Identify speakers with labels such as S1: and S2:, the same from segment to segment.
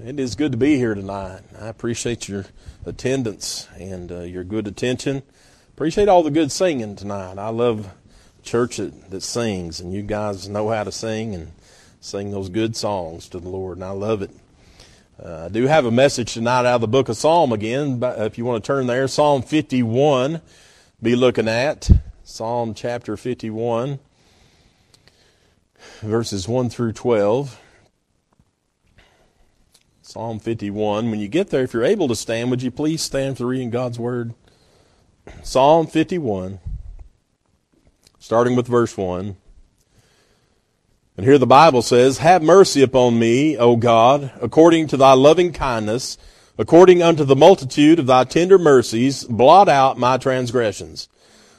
S1: It is good to be here tonight. I appreciate your attendance and uh, your good attention. Appreciate all the good singing tonight. I love church that, that sings, and you guys know how to sing and sing those good songs to the Lord, and I love it. Uh, I do have a message tonight out of the book of Psalm again. But if you want to turn there, Psalm 51, be looking at Psalm chapter 51, verses 1 through 12. Psalm 51. When you get there, if you're able to stand, would you please stand for reading God's Word? Psalm 51, starting with verse 1. And here the Bible says, Have mercy upon me, O God, according to thy loving kindness, according unto the multitude of thy tender mercies, blot out my transgressions.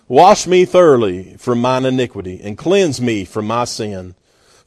S1: Wash me thoroughly from mine iniquity, and cleanse me from my sin.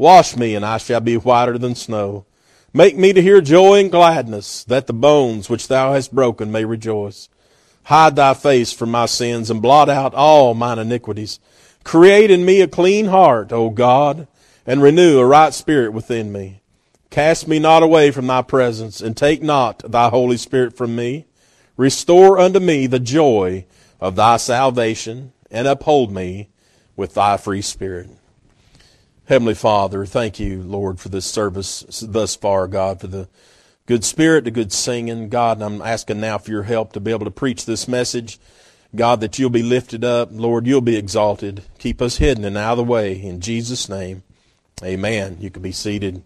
S1: Wash me, and I shall be whiter than snow. Make me to hear joy and gladness, that the bones which thou hast broken may rejoice. Hide thy face from my sins, and blot out all mine iniquities. Create in me a clean heart, O God, and renew a right spirit within me. Cast me not away from thy presence, and take not thy Holy Spirit from me. Restore unto me the joy of thy salvation, and uphold me with thy free spirit. Heavenly Father, thank you, Lord, for this service thus far, God, for the good spirit, the good singing. God, I'm asking now for your help to be able to preach this message. God, that you'll be lifted up. Lord, you'll be exalted. Keep us hidden and out of the way. In Jesus' name, amen. You can be seated.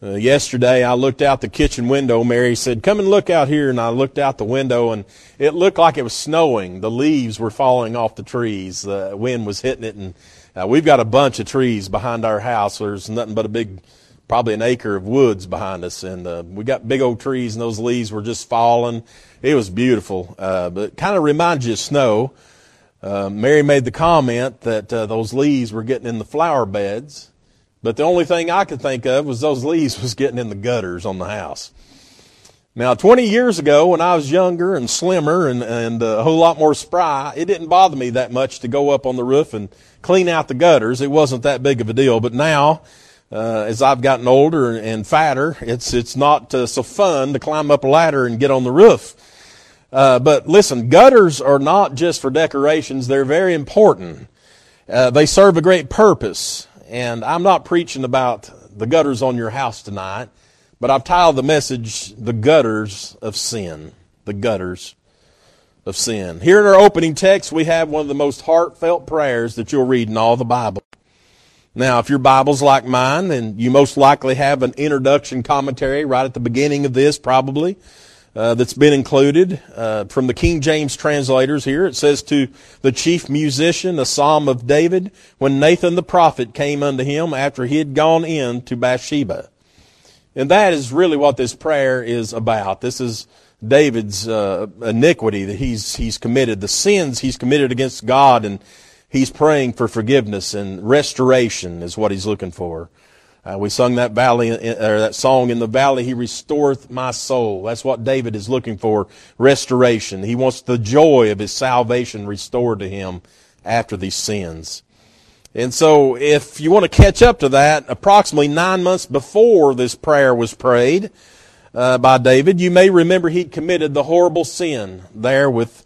S1: Uh, yesterday, I looked out the kitchen window. Mary said, Come and look out here. And I looked out the window, and it looked like it was snowing. The leaves were falling off the trees. The wind was hitting it, and uh, we've got a bunch of trees behind our house. There's nothing but a big, probably an acre of woods behind us, and uh, we got big old trees, and those leaves were just falling. It was beautiful, uh, but kind of reminds you of snow. Uh, Mary made the comment that uh, those leaves were getting in the flower beds, but the only thing I could think of was those leaves was getting in the gutters on the house. Now, 20 years ago, when I was younger and slimmer and, and a whole lot more spry, it didn't bother me that much to go up on the roof and clean out the gutters. It wasn't that big of a deal. But now, uh, as I've gotten older and fatter, it's it's not uh, so fun to climb up a ladder and get on the roof. Uh, but listen, gutters are not just for decorations; they're very important. Uh, they serve a great purpose. And I'm not preaching about the gutters on your house tonight. But I've titled the message, The Gutters of Sin. The Gutters of Sin. Here in our opening text, we have one of the most heartfelt prayers that you'll read in all the Bible. Now, if your Bible's like mine, then you most likely have an introduction commentary right at the beginning of this, probably, uh, that's been included uh, from the King James translators here. It says to the chief musician, a psalm of David, when Nathan the prophet came unto him after he had gone in to Bathsheba. And that is really what this prayer is about. This is David's uh, iniquity that he's he's committed, the sins he's committed against God, and he's praying for forgiveness and restoration is what he's looking for. Uh, we sung that valley uh, or that song in the valley. He restoreth my soul. That's what David is looking for: restoration. He wants the joy of his salvation restored to him after these sins. And so if you want to catch up to that, approximately nine months before this prayer was prayed uh, by David, you may remember he'd committed the horrible sin there with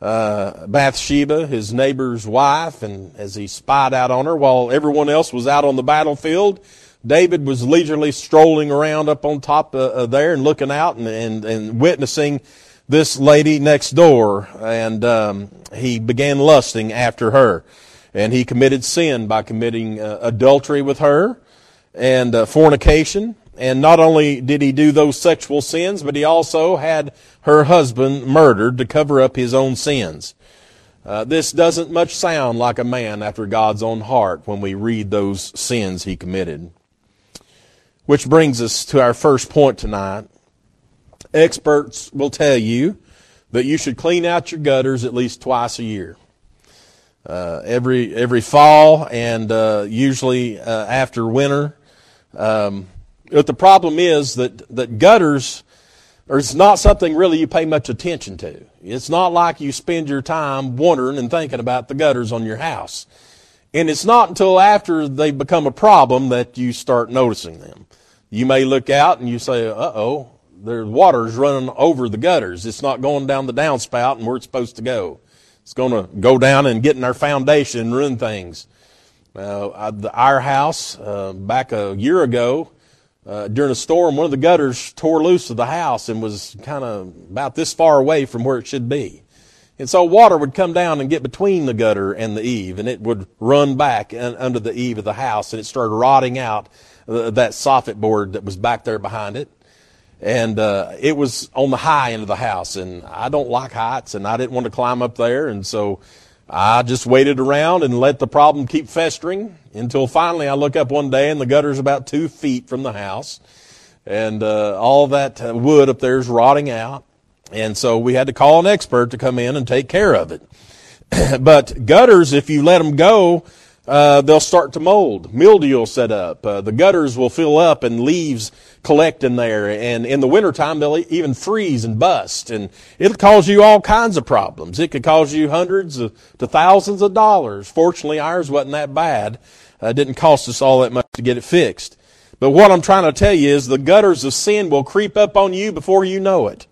S1: uh, Bathsheba, his neighbor's wife, and as he spied out on her while everyone else was out on the battlefield, David was leisurely strolling around up on top uh, there and looking out and, and, and witnessing this lady next door, and um, he began lusting after her. And he committed sin by committing uh, adultery with her and uh, fornication. And not only did he do those sexual sins, but he also had her husband murdered to cover up his own sins. Uh, this doesn't much sound like a man after God's own heart when we read those sins he committed. Which brings us to our first point tonight. Experts will tell you that you should clean out your gutters at least twice a year. Uh, every every fall and uh, usually uh, after winter. Um, but the problem is that that gutters are not something really you pay much attention to. It's not like you spend your time wondering and thinking about the gutters on your house. And it's not until after they become a problem that you start noticing them. You may look out and you say, uh oh, there's water's running over the gutters. It's not going down the downspout and where it's supposed to go. It's going to go down and get in our foundation and ruin things. Uh, our house, uh, back a year ago, uh, during a storm, one of the gutters tore loose of the house and was kind of about this far away from where it should be. And so water would come down and get between the gutter and the eave, and it would run back under the eave of the house, and it started rotting out uh, that soffit board that was back there behind it. And uh, it was on the high end of the house, and I don't like heights, and I didn't want to climb up there, and so I just waited around and let the problem keep festering until finally I look up one day and the gutter's about two feet from the house, and uh, all that wood up there is rotting out. And so we had to call an expert to come in and take care of it. but gutters, if you let them go, uh, they'll start to mold. Mildew will set up. Uh, the gutters will fill up and leaves collect in there. And in the wintertime, they'll even freeze and bust. And it'll cause you all kinds of problems. It could cause you hundreds of, to thousands of dollars. Fortunately, ours wasn't that bad. Uh, it didn't cost us all that much to get it fixed. But what I'm trying to tell you is the gutters of sin will creep up on you before you know it.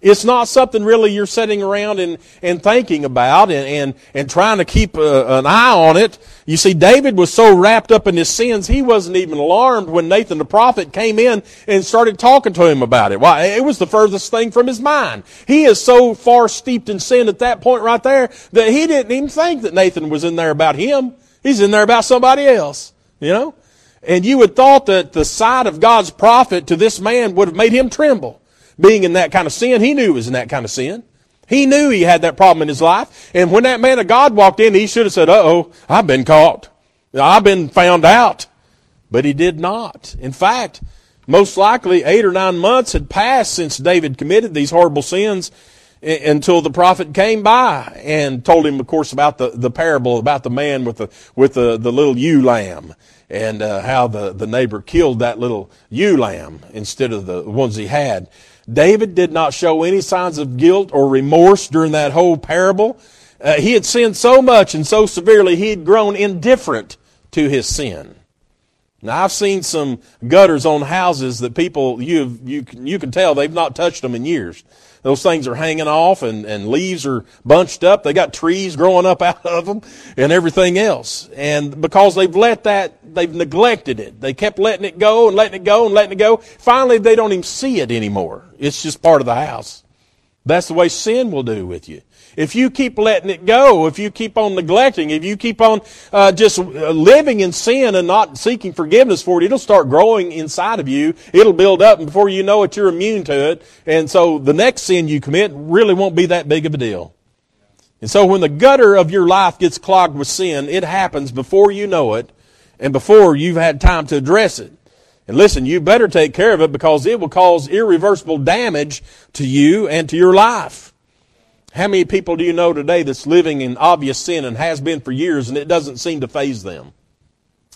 S1: It's not something really you're sitting around and, and thinking about and, and, and trying to keep a, an eye on it. You see, David was so wrapped up in his sins, he wasn't even alarmed when Nathan the prophet came in and started talking to him about it. Why? It was the furthest thing from his mind. He is so far steeped in sin at that point right there that he didn't even think that Nathan was in there about him. He's in there about somebody else, you know? And you would thought that the sight of God's prophet to this man would have made him tremble being in that kind of sin. He knew he was in that kind of sin. He knew he had that problem in his life. And when that man of God walked in, he should have said, uh oh, I've been caught. I've been found out. But he did not. In fact, most likely eight or nine months had passed since David committed these horrible sins until the prophet came by and told him, of course, about the, the parable about the man with the, with the, the little ewe lamb and uh, how the, the neighbor killed that little ewe lamb instead of the ones he had. David did not show any signs of guilt or remorse during that whole parable. Uh, he had sinned so much and so severely, he had grown indifferent to his sin. Now, I've seen some gutters on houses that people, you, you, you can tell they've not touched them in years. Those things are hanging off and, and leaves are bunched up. They got trees growing up out of them and everything else. And because they've let that, they've neglected it. They kept letting it go and letting it go and letting it go. Finally, they don't even see it anymore. It's just part of the house. That's the way sin will do with you. If you keep letting it go, if you keep on neglecting, if you keep on uh, just uh, living in sin and not seeking forgiveness for it, it'll start growing inside of you. It'll build up, and before you know it, you're immune to it. And so the next sin you commit really won't be that big of a deal. And so when the gutter of your life gets clogged with sin, it happens before you know it and before you've had time to address it. And listen, you better take care of it because it will cause irreversible damage to you and to your life. How many people do you know today that's living in obvious sin and has been for years and it doesn't seem to faze them?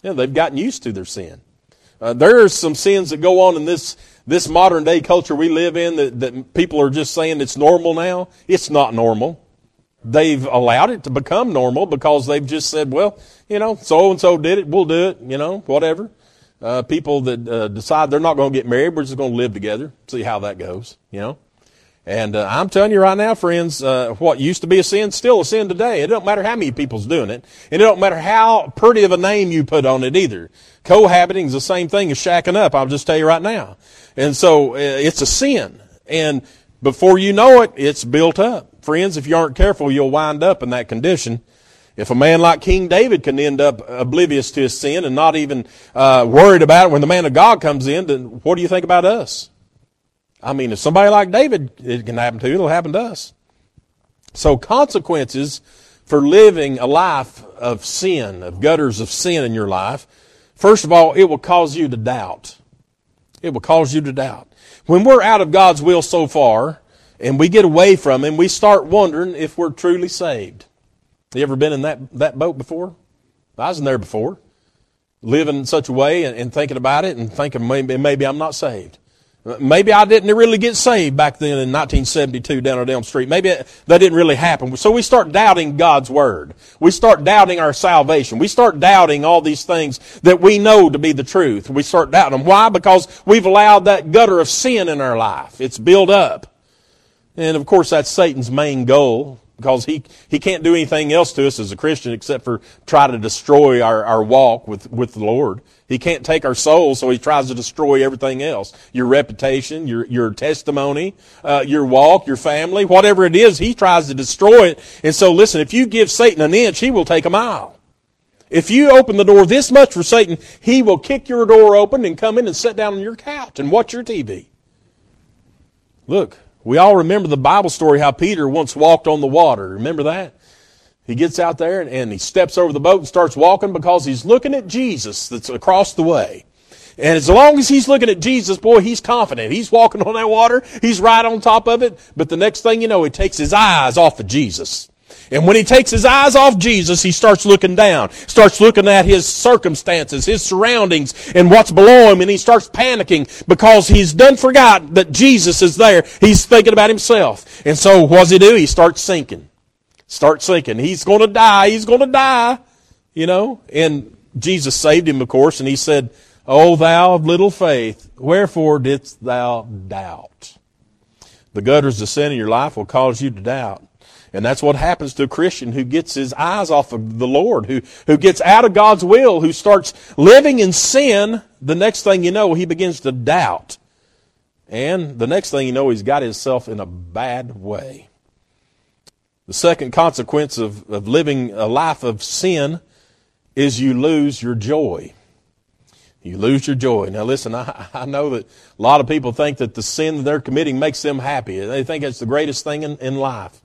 S1: Yeah, they've gotten used to their sin. Uh, there are some sins that go on in this, this modern day culture we live in that, that people are just saying it's normal now. It's not normal. They've allowed it to become normal because they've just said, well, you know, so and so did it, we'll do it, you know, whatever. Uh, people that uh, decide they're not going to get married, we're just going to live together, see how that goes, you know. And uh, I'm telling you right now, friends, uh, what used to be a sin, still a sin today. It don't matter how many people's doing it, and it don't matter how pretty of a name you put on it either. Cohabiting is the same thing as shacking up. I'll just tell you right now. And so uh, it's a sin, and before you know it, it's built up. Friends, if you aren't careful, you'll wind up in that condition. If a man like King David can end up oblivious to his sin and not even uh, worried about it when the man of God comes in, then what do you think about us? I mean, if somebody like David it can happen to, you, it'll happen to us. So consequences for living a life of sin, of gutters of sin in your life, first of all, it will cause you to doubt. It will cause you to doubt. When we're out of God's will so far, and we get away from Him, we start wondering if we're truly saved. You ever been in that, that boat before? I was in there before. Living in such a way and, and thinking about it and thinking maybe, maybe I'm not saved. Uh, maybe I didn't really get saved back then in 1972 down on Elm Street. Maybe that didn't really happen. So we start doubting God's Word. We start doubting our salvation. We start doubting all these things that we know to be the truth. We start doubting them. Why? Because we've allowed that gutter of sin in our life. It's built up. And of course that's Satan's main goal because he, he can't do anything else to us as a Christian except for try to destroy our, our walk with, with the Lord. He can't take our soul, so he tries to destroy everything else. Your reputation, your, your testimony, uh, your walk, your family, whatever it is, he tries to destroy it. And so listen, if you give Satan an inch, he will take a mile. If you open the door this much for Satan, he will kick your door open and come in and sit down on your couch and watch your TV. Look, we all remember the Bible story how Peter once walked on the water. Remember that? He gets out there and, and he steps over the boat and starts walking because he's looking at Jesus that's across the way. And as long as he's looking at Jesus, boy, he's confident. He's walking on that water. He's right on top of it. But the next thing you know, he takes his eyes off of Jesus. And when he takes his eyes off Jesus, he starts looking down, starts looking at his circumstances, his surroundings, and what's below him, and he starts panicking because he's done forgot that Jesus is there. He's thinking about himself. And so what does he do? He starts sinking. Starts sinking. He's gonna die. He's gonna die. You know? And Jesus saved him, of course, and he said, O thou of little faith, wherefore didst thou doubt? The gutters of sin in your life will cause you to doubt. And that's what happens to a Christian who gets his eyes off of the Lord, who, who gets out of God's will, who starts living in sin. The next thing you know, he begins to doubt. And the next thing you know, he's got himself in a bad way. The second consequence of, of living a life of sin is you lose your joy. You lose your joy. Now listen, I, I know that a lot of people think that the sin they're committing makes them happy. They think it's the greatest thing in, in life.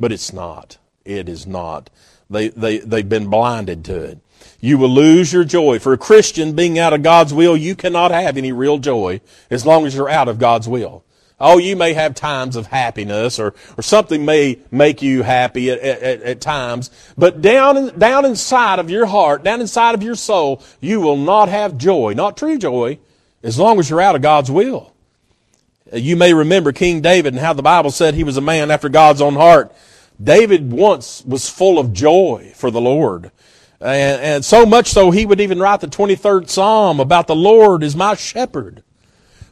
S1: But it's not. It is not. They, they, they've been blinded to it. You will lose your joy. For a Christian being out of God's will, you cannot have any real joy as long as you're out of God's will. Oh, you may have times of happiness or, or something may make you happy at, at, at times, but down, down inside of your heart, down inside of your soul, you will not have joy, not true joy, as long as you're out of God's will. You may remember King David and how the Bible said he was a man after God's own heart. David once was full of joy for the Lord. And, and, so much so he would even write the 23rd Psalm about the Lord is my shepherd.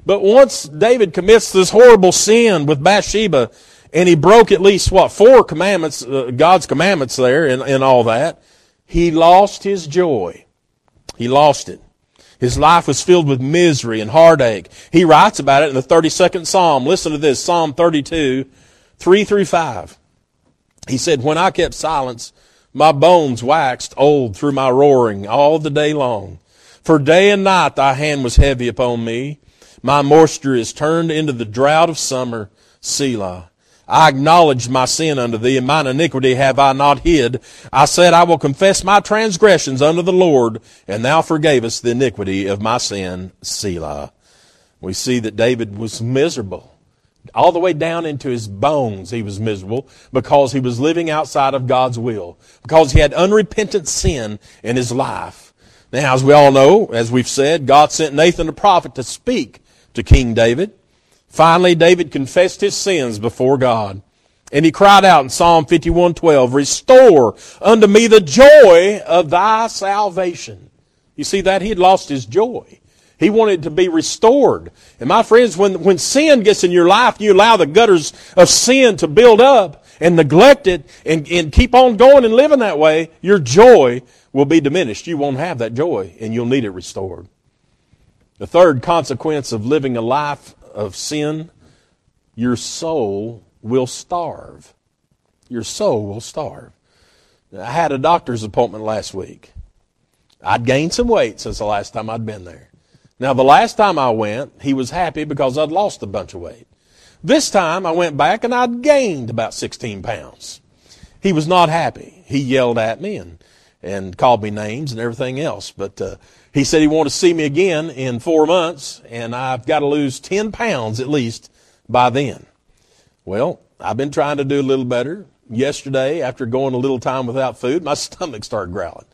S1: But once David commits this horrible sin with Bathsheba, and he broke at least, what, four commandments, uh, God's commandments there and, and all that, he lost his joy. He lost it. His life was filled with misery and heartache. He writes about it in the 32nd Psalm. Listen to this, Psalm 32, 3 through 5. He said, When I kept silence, my bones waxed old through my roaring all the day long. For day and night thy hand was heavy upon me. My moisture is turned into the drought of summer. Selah. I acknowledged my sin unto thee, and mine iniquity have I not hid. I said, I will confess my transgressions unto the Lord, and thou forgavest the iniquity of my sin. Selah. We see that David was miserable all the way down into his bones, he was miserable because he was living outside of God's will, because he had unrepentant sin in his life. Now, as we all know, as we've said, God sent Nathan the prophet to speak to King David. Finally, David confessed his sins before God. And he cried out in Psalm 51:12, "Restore unto me the joy of thy salvation." You see that he had lost his joy. He wanted to be restored. And my friends, when, when sin gets in your life, you allow the gutters of sin to build up and neglect it and, and keep on going and living that way, your joy will be diminished. You won't have that joy and you'll need it restored. The third consequence of living a life of sin, your soul will starve. Your soul will starve. I had a doctor's appointment last week. I'd gained some weight since the last time I'd been there. Now, the last time I went, he was happy because I'd lost a bunch of weight. This time I went back and I'd gained about 16 pounds. He was not happy. He yelled at me and, and called me names and everything else. But, uh, He said he wanted to see me again in four months, and I've got to lose 10 pounds at least by then. Well, I've been trying to do a little better. Yesterday, after going a little time without food, my stomach started growling.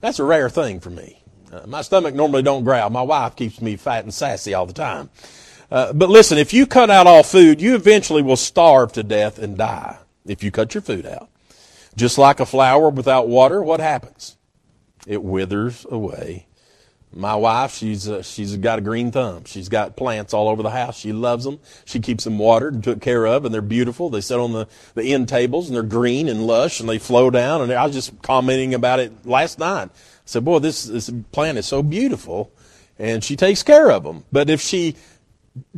S1: That's a rare thing for me. Uh, my stomach normally don't growl. My wife keeps me fat and sassy all the time. Uh, but listen, if you cut out all food, you eventually will starve to death and die if you cut your food out. Just like a flower without water, what happens? It withers away. My wife, she's uh, she's got a green thumb. She's got plants all over the house. She loves them. She keeps them watered and took care of, and they're beautiful. They sit on the, the end tables, and they're green and lush, and they flow down. And I was just commenting about it last night. I said, "Boy, this this plant is so beautiful," and she takes care of them. But if she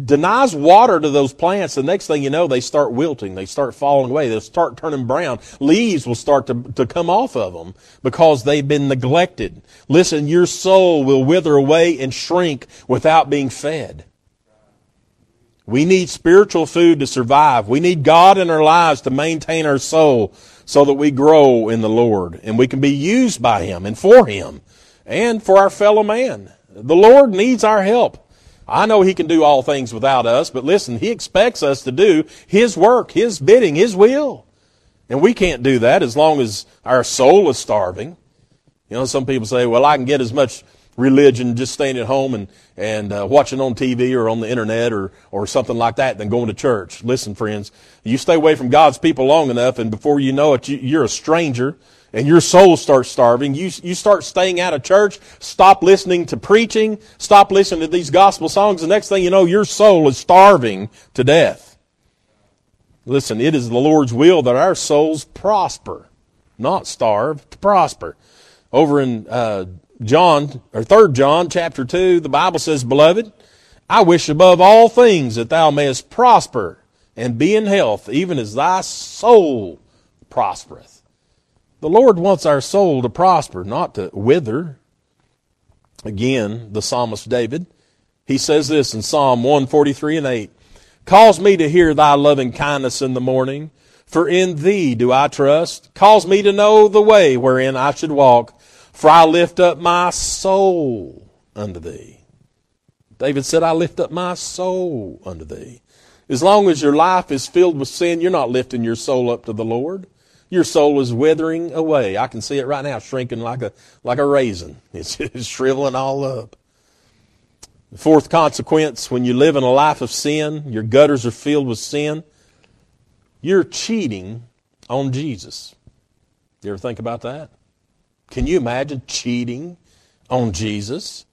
S1: denies water to those plants, the next thing you know, they start wilting. They start falling away. They'll start turning brown. Leaves will start to, to come off of them because they've been neglected. Listen, your soul will wither away and shrink without being fed. We need spiritual food to survive. We need God in our lives to maintain our soul so that we grow in the Lord and we can be used by Him and for Him and for our fellow man. The Lord needs our help. I know He can do all things without us, but listen, He expects us to do His work, His bidding, His will. And we can't do that as long as our soul is starving. You know, some people say, well, I can get as much religion just staying at home and, and uh, watching on TV or on the internet or, or something like that than going to church. Listen, friends, you stay away from God's people long enough and before you know it, you, you're a stranger and your soul starts starving, you, you start staying out of church, stop listening to preaching, stop listening to these gospel songs, the next thing you know, your soul is starving to death. Listen, it is the Lord's will that our souls prosper, not starve, to prosper. Over in uh, John, or 3 John chapter 2, the Bible says, Beloved, I wish above all things that thou mayest prosper and be in health, even as thy soul prospereth. The Lord wants our soul to prosper, not to wither. Again, the psalmist David, he says this in Psalm 143 and 8 Cause me to hear thy loving kindness in the morning, for in thee do I trust. Cause me to know the way wherein I should walk, for I lift up my soul unto thee. David said, I lift up my soul unto thee. As long as your life is filled with sin, you're not lifting your soul up to the Lord. Your soul is withering away. I can see it right now, shrinking like a, like a raisin. It's, it's shriveling all up. The fourth consequence, when you live in a life of sin, your gutters are filled with sin, you're cheating on Jesus. You ever think about that? Can you imagine cheating on Jesus?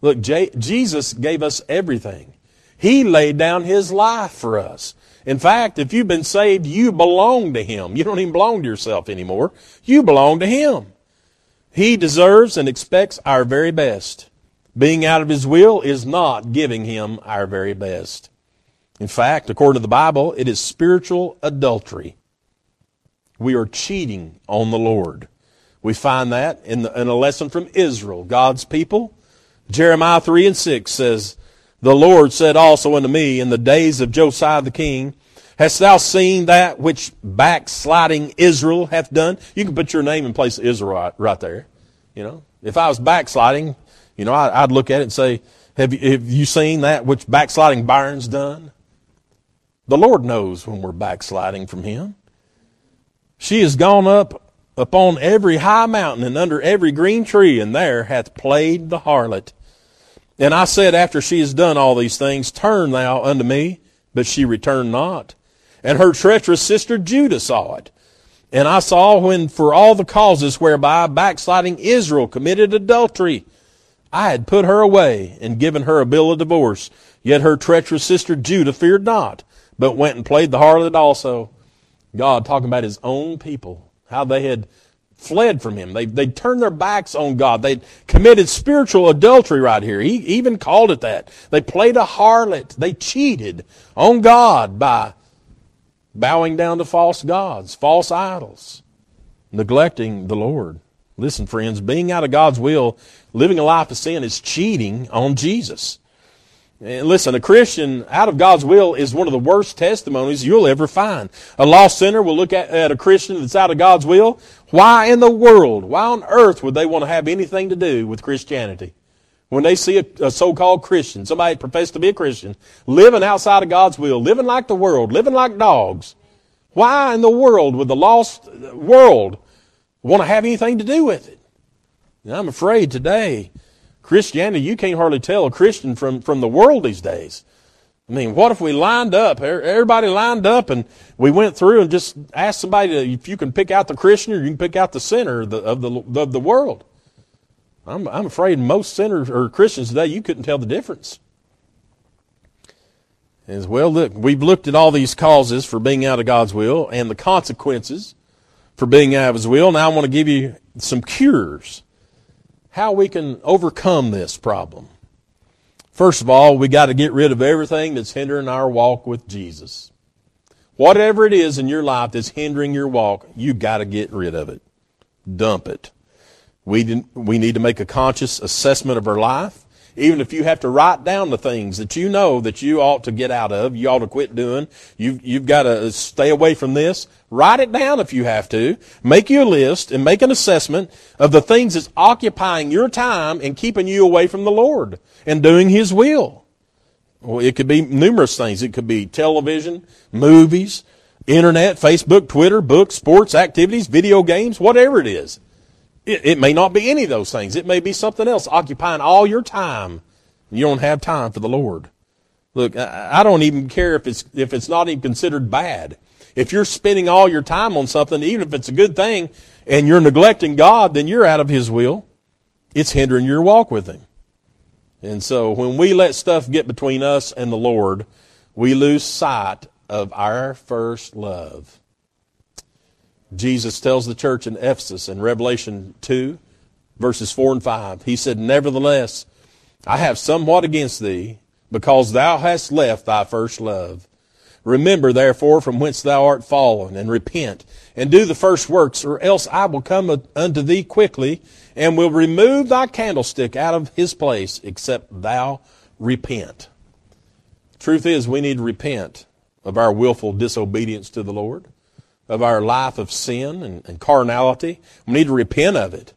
S1: Look, J- Jesus gave us everything. He laid down His life for us. In fact, if you've been saved, you belong to Him. You don't even belong to yourself anymore. You belong to Him. He deserves and expects our very best. Being out of His will is not giving Him our very best. In fact, according to the Bible, it is spiritual adultery. We are cheating on the Lord. We find that in, the, in a lesson from Israel, God's people. Jeremiah 3 and 6 says, the Lord said also unto me in the days of Josiah the king, Hast thou seen that which backsliding Israel hath done? You can put your name in place of Israel right, there. You know, if I was backsliding, you know, I, would look at it and say, have you, have you seen that which backsliding Byron's done? The Lord knows when we're backsliding from Him. She has gone up upon every high mountain and under every green tree, and there hath played the harlot. And I said, after she has done all these things, turn thou unto me. But she returned not. And her treacherous sister Judah saw it. And I saw when for all the causes whereby backsliding Israel committed adultery, I had put her away and given her a bill of divorce. Yet her treacherous sister Judah feared not, but went and played the harlot also. God talking about his own people, how they had fled from him. They, they turned their backs on God. They committed spiritual adultery right here. He even called it that. They played a harlot. They cheated on God by bowing down to false gods, false idols, neglecting the Lord. Listen, friends, being out of God's will, living a life of sin is cheating on Jesus. And listen, a Christian out of God's will is one of the worst testimonies you'll ever find. A lost sinner will look at, at, a Christian that's out of God's will. Why in the world, why on earth would they want to have anything to do with Christianity? when they see a, a so-called Christian, somebody that to be a Christian, living outside of God's will, living like the world, living like dogs. Why in the world would the lost world want to have anything to do with it? And I'm afraid today, Christianity, you can't hardly tell a Christian from, from the world these days. I mean, what if we lined up, everybody lined up, and we went through and just asked somebody to, if you can pick out the Christian or you can pick out the sinner of the, of the, of the world? I'm, I'm afraid most sinners or Christians today, you couldn't tell the difference. As well, look, we've looked at all these causes for being out of God's will and the consequences for being out of His will. Now I want to give you some cures. How we can overcome this problem. First of all, we got to get rid of everything that's hindering our walk with Jesus. Whatever it is in your life that's hindering your walk, you got to get rid of it. Dump it. We, we need to make a conscious assessment of our life. Even if you have to write down the things that you know that you ought to get out of, you ought to quit doing, you've, you've got to stay away from this, write it down if you have to. Make you a list and make an assessment of the things that's occupying your time and keeping you away from the Lord and doing His will. Well, it could be numerous things. It could be television, movies, internet, Facebook, Twitter, books, sports, activities, video games, whatever it is. It, it may not be any of those things. It may be something else occupying all your time. You don't have time for the Lord. Look, I don't even care if it's, if it's not even considered bad. If you're spending all your time on something, even if it's a good thing, and you're neglecting God, then you're out of His will. It's hindering your walk with Him. And so when we let stuff get between us and the Lord, we lose sight of our first love. Jesus tells the church in Ephesus in Revelation 2, verses 4 and 5, He said, Nevertheless, I have somewhat against thee, because thou hast left thy first love. Remember, therefore, from whence thou art fallen, and repent, and do the first works, or else I will come unto thee quickly, and will remove thy candlestick out of his place, except thou repent. Truth is, we need to repent of our willful disobedience to the Lord of our life of sin and, and carnality. We need to repent of it.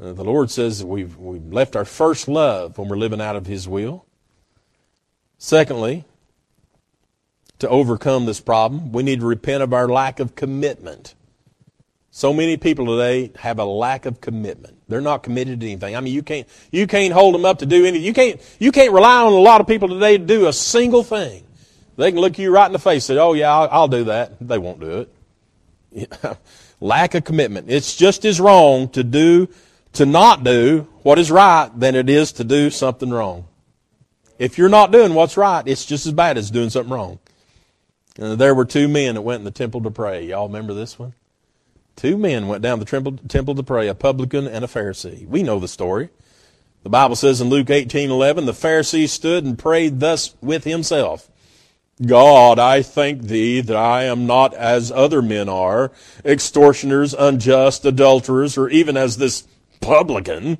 S1: Uh, the Lord says we've, we've left our first love when we're living out of His will. Secondly, to overcome this problem, we need to repent of our lack of commitment. So many people today have a lack of commitment. They're not committed to anything. I mean, you can't, you can't hold them up to do anything. You can't, you can't rely on a lot of people today to do a single thing. They can look you right in the face and say, oh yeah, I'll, I'll do that. They won't do it. Lack of commitment. It's just as wrong to do, to not do what is right than it is to do something wrong. If you're not doing what's right, it's just as bad as doing something wrong. And there were two men that went in the temple to pray. Y'all remember this one? Two men went down the temple, temple to pray, a publican and a Pharisee. We know the story. The Bible says in Luke 18:11, the Pharisee stood and prayed thus with himself. God, I thank thee that I am not as other men are, extortioners, unjust, adulterers, or even as this publican.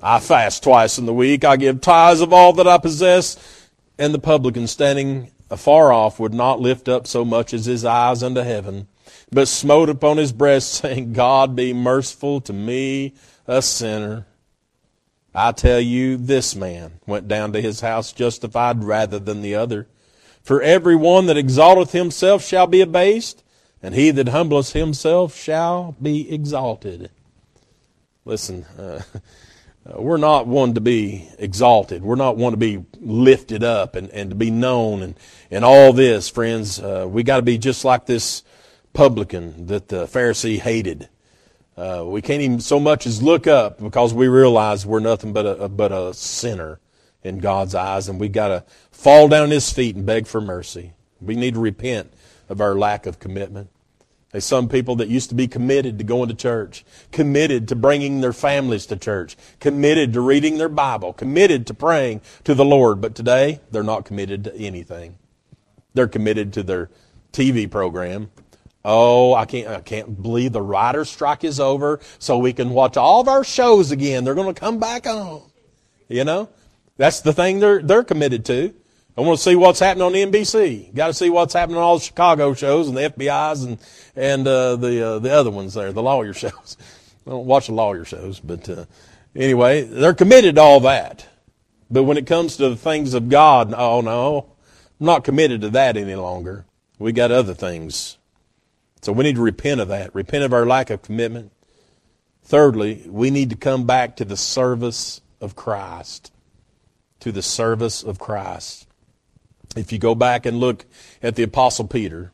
S1: I fast twice in the week. I give tithes of all that I possess. And the publican standing afar off would not lift up so much as his eyes unto heaven, but smote upon his breast, saying, God be merciful to me, a sinner. I tell you, this man went down to his house justified rather than the other. For every one that exalteth himself shall be abased, and he that humbleth himself shall be exalted. Listen, uh, we're not one to be exalted. We're not one to be lifted up and, and to be known and, and all this, friends. Uh, we got to be just like this publican that the Pharisee hated. Uh, we can't even so much as look up because we realize we're nothing but a, but a sinner in God's eyes, and we got to fall down His feet and beg for mercy. We need to repent of our lack of commitment. There's some people that used to be committed to going to church, committed to bringing their families to church, committed to reading their Bible, committed to praying to the Lord, but today they're not committed to anything. They're committed to their TV program. Oh, I can't, I can't believe the writer's strike is over, so we can watch all of our shows again. They're going to come back on. You know? That's the thing they're, they're committed to. I want to see what's happening on NBC. Got to see what's happening on all the Chicago shows and the FBI's and and uh, the uh, the other ones there, the lawyer shows. I don't watch the lawyer shows, but uh, anyway, they're committed to all that. But when it comes to the things of God, oh no, I'm not committed to that any longer. We got other things. So we need to repent of that. Repent of our lack of commitment. Thirdly, we need to come back to the service of Christ. To the service of Christ. If you go back and look at the Apostle Peter,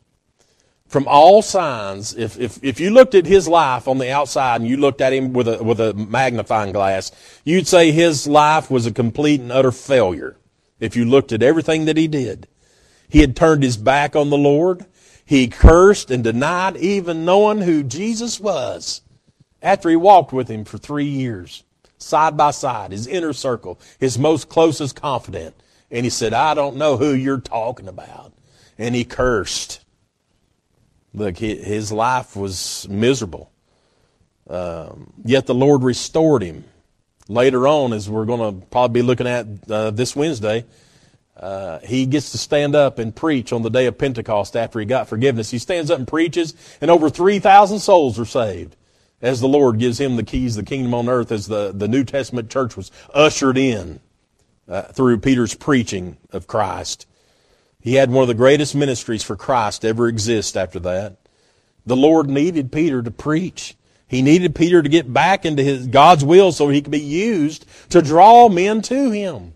S1: from all signs, if, if, if you looked at his life on the outside and you looked at him with a, with a magnifying glass, you'd say his life was a complete and utter failure. If you looked at everything that he did, he had turned his back on the Lord. He cursed and denied even knowing who Jesus was after he walked with him for three years, side by side, his inner circle, his most closest confidant. And he said, I don't know who you're talking about. And he cursed. Look, his life was miserable. Um, yet the Lord restored him. Later on, as we're going to probably be looking at uh, this Wednesday, uh, he gets to stand up and preach on the day of Pentecost after he got forgiveness. He stands up and preaches, and over 3,000 souls are saved as the Lord gives him the keys of the kingdom on earth as the, the New Testament church was ushered in uh, through Peter's preaching of Christ. He had one of the greatest ministries for Christ ever exist after that. The Lord needed Peter to preach. He needed Peter to get back into his God's will so he could be used to draw men to him.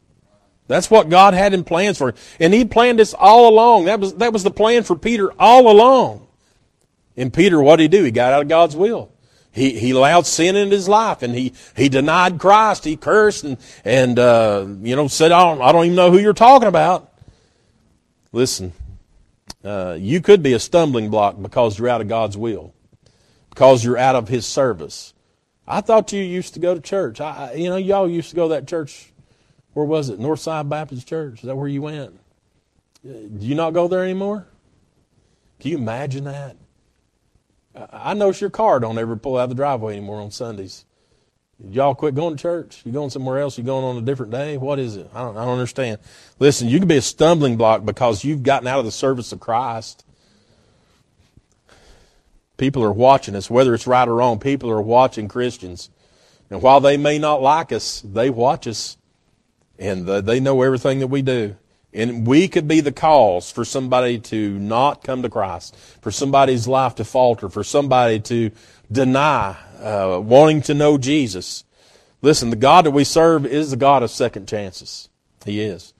S1: That's what God had in plans for him. And he planned this all along. That was, that was the plan for Peter all along. And Peter, what did he do? He got out of God's will. He, he allowed sin in his life and he, he denied Christ. He cursed and, and, uh, you know, said, I don't, I don't even know who you're talking about. Listen, uh, you could be a stumbling block because you're out of God's will, because you're out of His service. I thought you used to go to church. I, you know, y'all used to go to that church. Where was it? Northside Baptist Church. Is that where you went? Uh, do you not go there anymore? Can you imagine that? I notice your car don't ever pull out of the driveway anymore on Sundays. Y'all quit going to church? You going somewhere else? You going on a different day? What is it? I don't, I don't understand. Listen, you can be a stumbling block because you've gotten out of the service of Christ. People are watching us, whether it's right or wrong. People are watching Christians. And while they may not like us, they watch us. And they know everything that we do. And we could be the cause for somebody to not come to Christ, for somebody's life to falter, for somebody to deny uh, wanting to know Jesus. Listen, the God that we serve is the God of second chances. He is.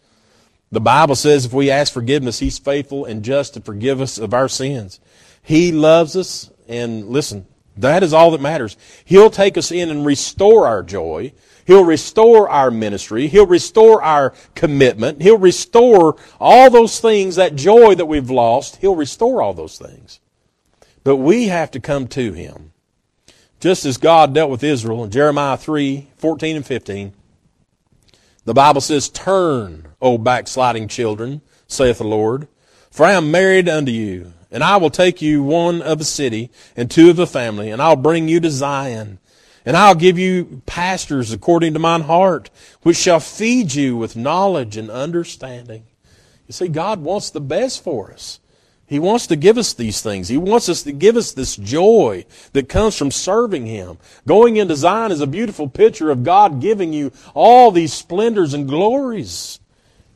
S1: The Bible says if we ask forgiveness, He's faithful and just to forgive us of our sins. He loves us, and listen, that is all that matters. He'll take us in and restore our joy. He'll restore our ministry. He'll restore our commitment. He'll restore all those things, that joy that we've lost. He'll restore all those things. But we have to come to Him. Just as God dealt with Israel in Jeremiah 3 14 and 15, the Bible says, Turn, O backsliding children, saith the Lord, for I am married unto you, and I will take you one of a city and two of a family, and I'll bring you to Zion and I'll give you pastors according to mine heart, which shall feed you with knowledge and understanding. You see, God wants the best for us. He wants to give us these things. He wants us to give us this joy that comes from serving Him. Going into Zion is a beautiful picture of God giving you all these splendors and glories.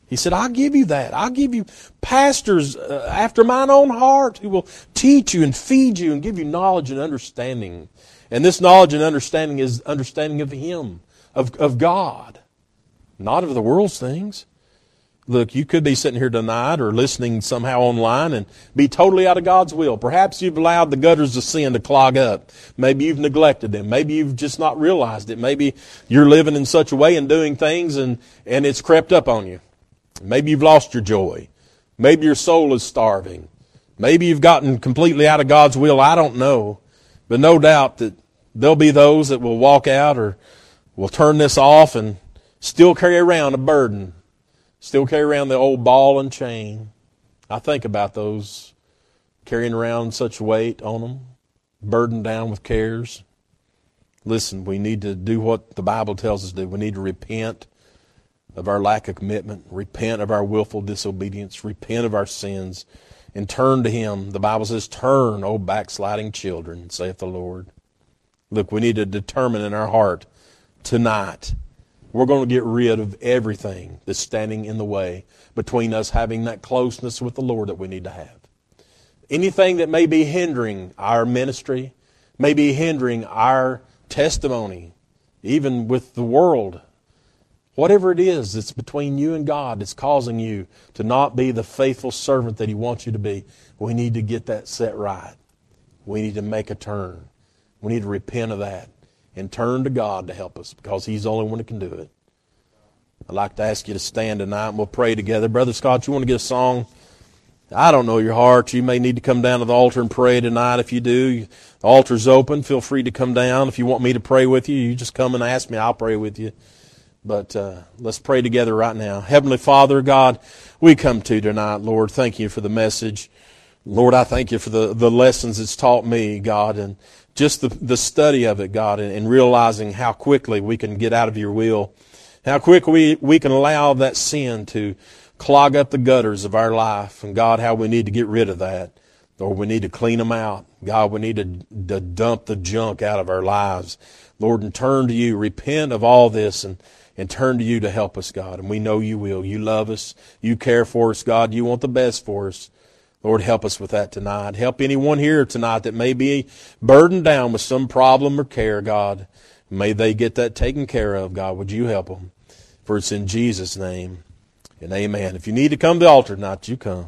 S1: He said, I'll give you that. I'll give you pastors uh, after mine own heart who will teach you and feed you and give you knowledge and understanding. And this knowledge and understanding is understanding of Him, of, of God, not of the world's things. Look, you could be sitting here tonight or listening somehow online and be totally out of God's will. Perhaps you've allowed the gutters of sin to clog up. Maybe you've neglected them. Maybe you've just not realized it. Maybe you're living in such a way and doing things and, and it's crept up on you. Maybe you've lost your joy. Maybe your soul is starving. Maybe you've gotten completely out of God's will. I don't know. But no doubt that there'll be those that will walk out or will turn this off and still carry around a burden, still carry around the old ball and chain. I think about those carrying around such weight on them, burdened down with cares. Listen, we need to do what the Bible tells us to do. We need to repent of our lack of commitment, repent of our willful disobedience, repent of our sins and turn to Him. The Bible says, Turn, O backsliding children, saith the Lord. Look, we need to determine in our heart tonight, we're going to get rid of everything that's standing in the way between us having that closeness with the Lord that we need to have. Anything that may be hindering our ministry, may be hindering our testimony, even with the world. Whatever it is that's between you and God that's causing you to not be the faithful servant that He wants you to be, we need to get that set right. We need to make a turn. We need to repent of that and turn to God to help us because He's the only one that can do it. I'd like to ask you to stand tonight and we'll pray together. Brother Scott, you want to get a song? I don't know your heart. You may need to come down to the altar and pray tonight. If you do, the altar's open. Feel free to come down. If you want me to pray with you, you just come and ask me. I'll pray with you. But uh, let's pray together right now. Heavenly Father, God, we come to tonight, Lord. Thank you for the message. Lord, I thank you for the, the lessons it's taught me, God, and just the, the study of it, God, and, and realizing how quickly we can get out of your will. How quick we, we can allow that sin to clog up the gutters of our life. And God, how we need to get rid of that. Lord, we need to clean them out. God, we need to, to dump the junk out of our lives. Lord, and turn to you. Repent of all this and, and turn to you to help us, God. And we know you will. You love us. You care for us, God. You want the best for us. Lord, help us with that tonight. Help anyone here tonight that may be burdened down with some problem or care, God. May they get that taken care of, God. Would you help them? For it's in Jesus' name and amen. If you need to come to the altar tonight, you come.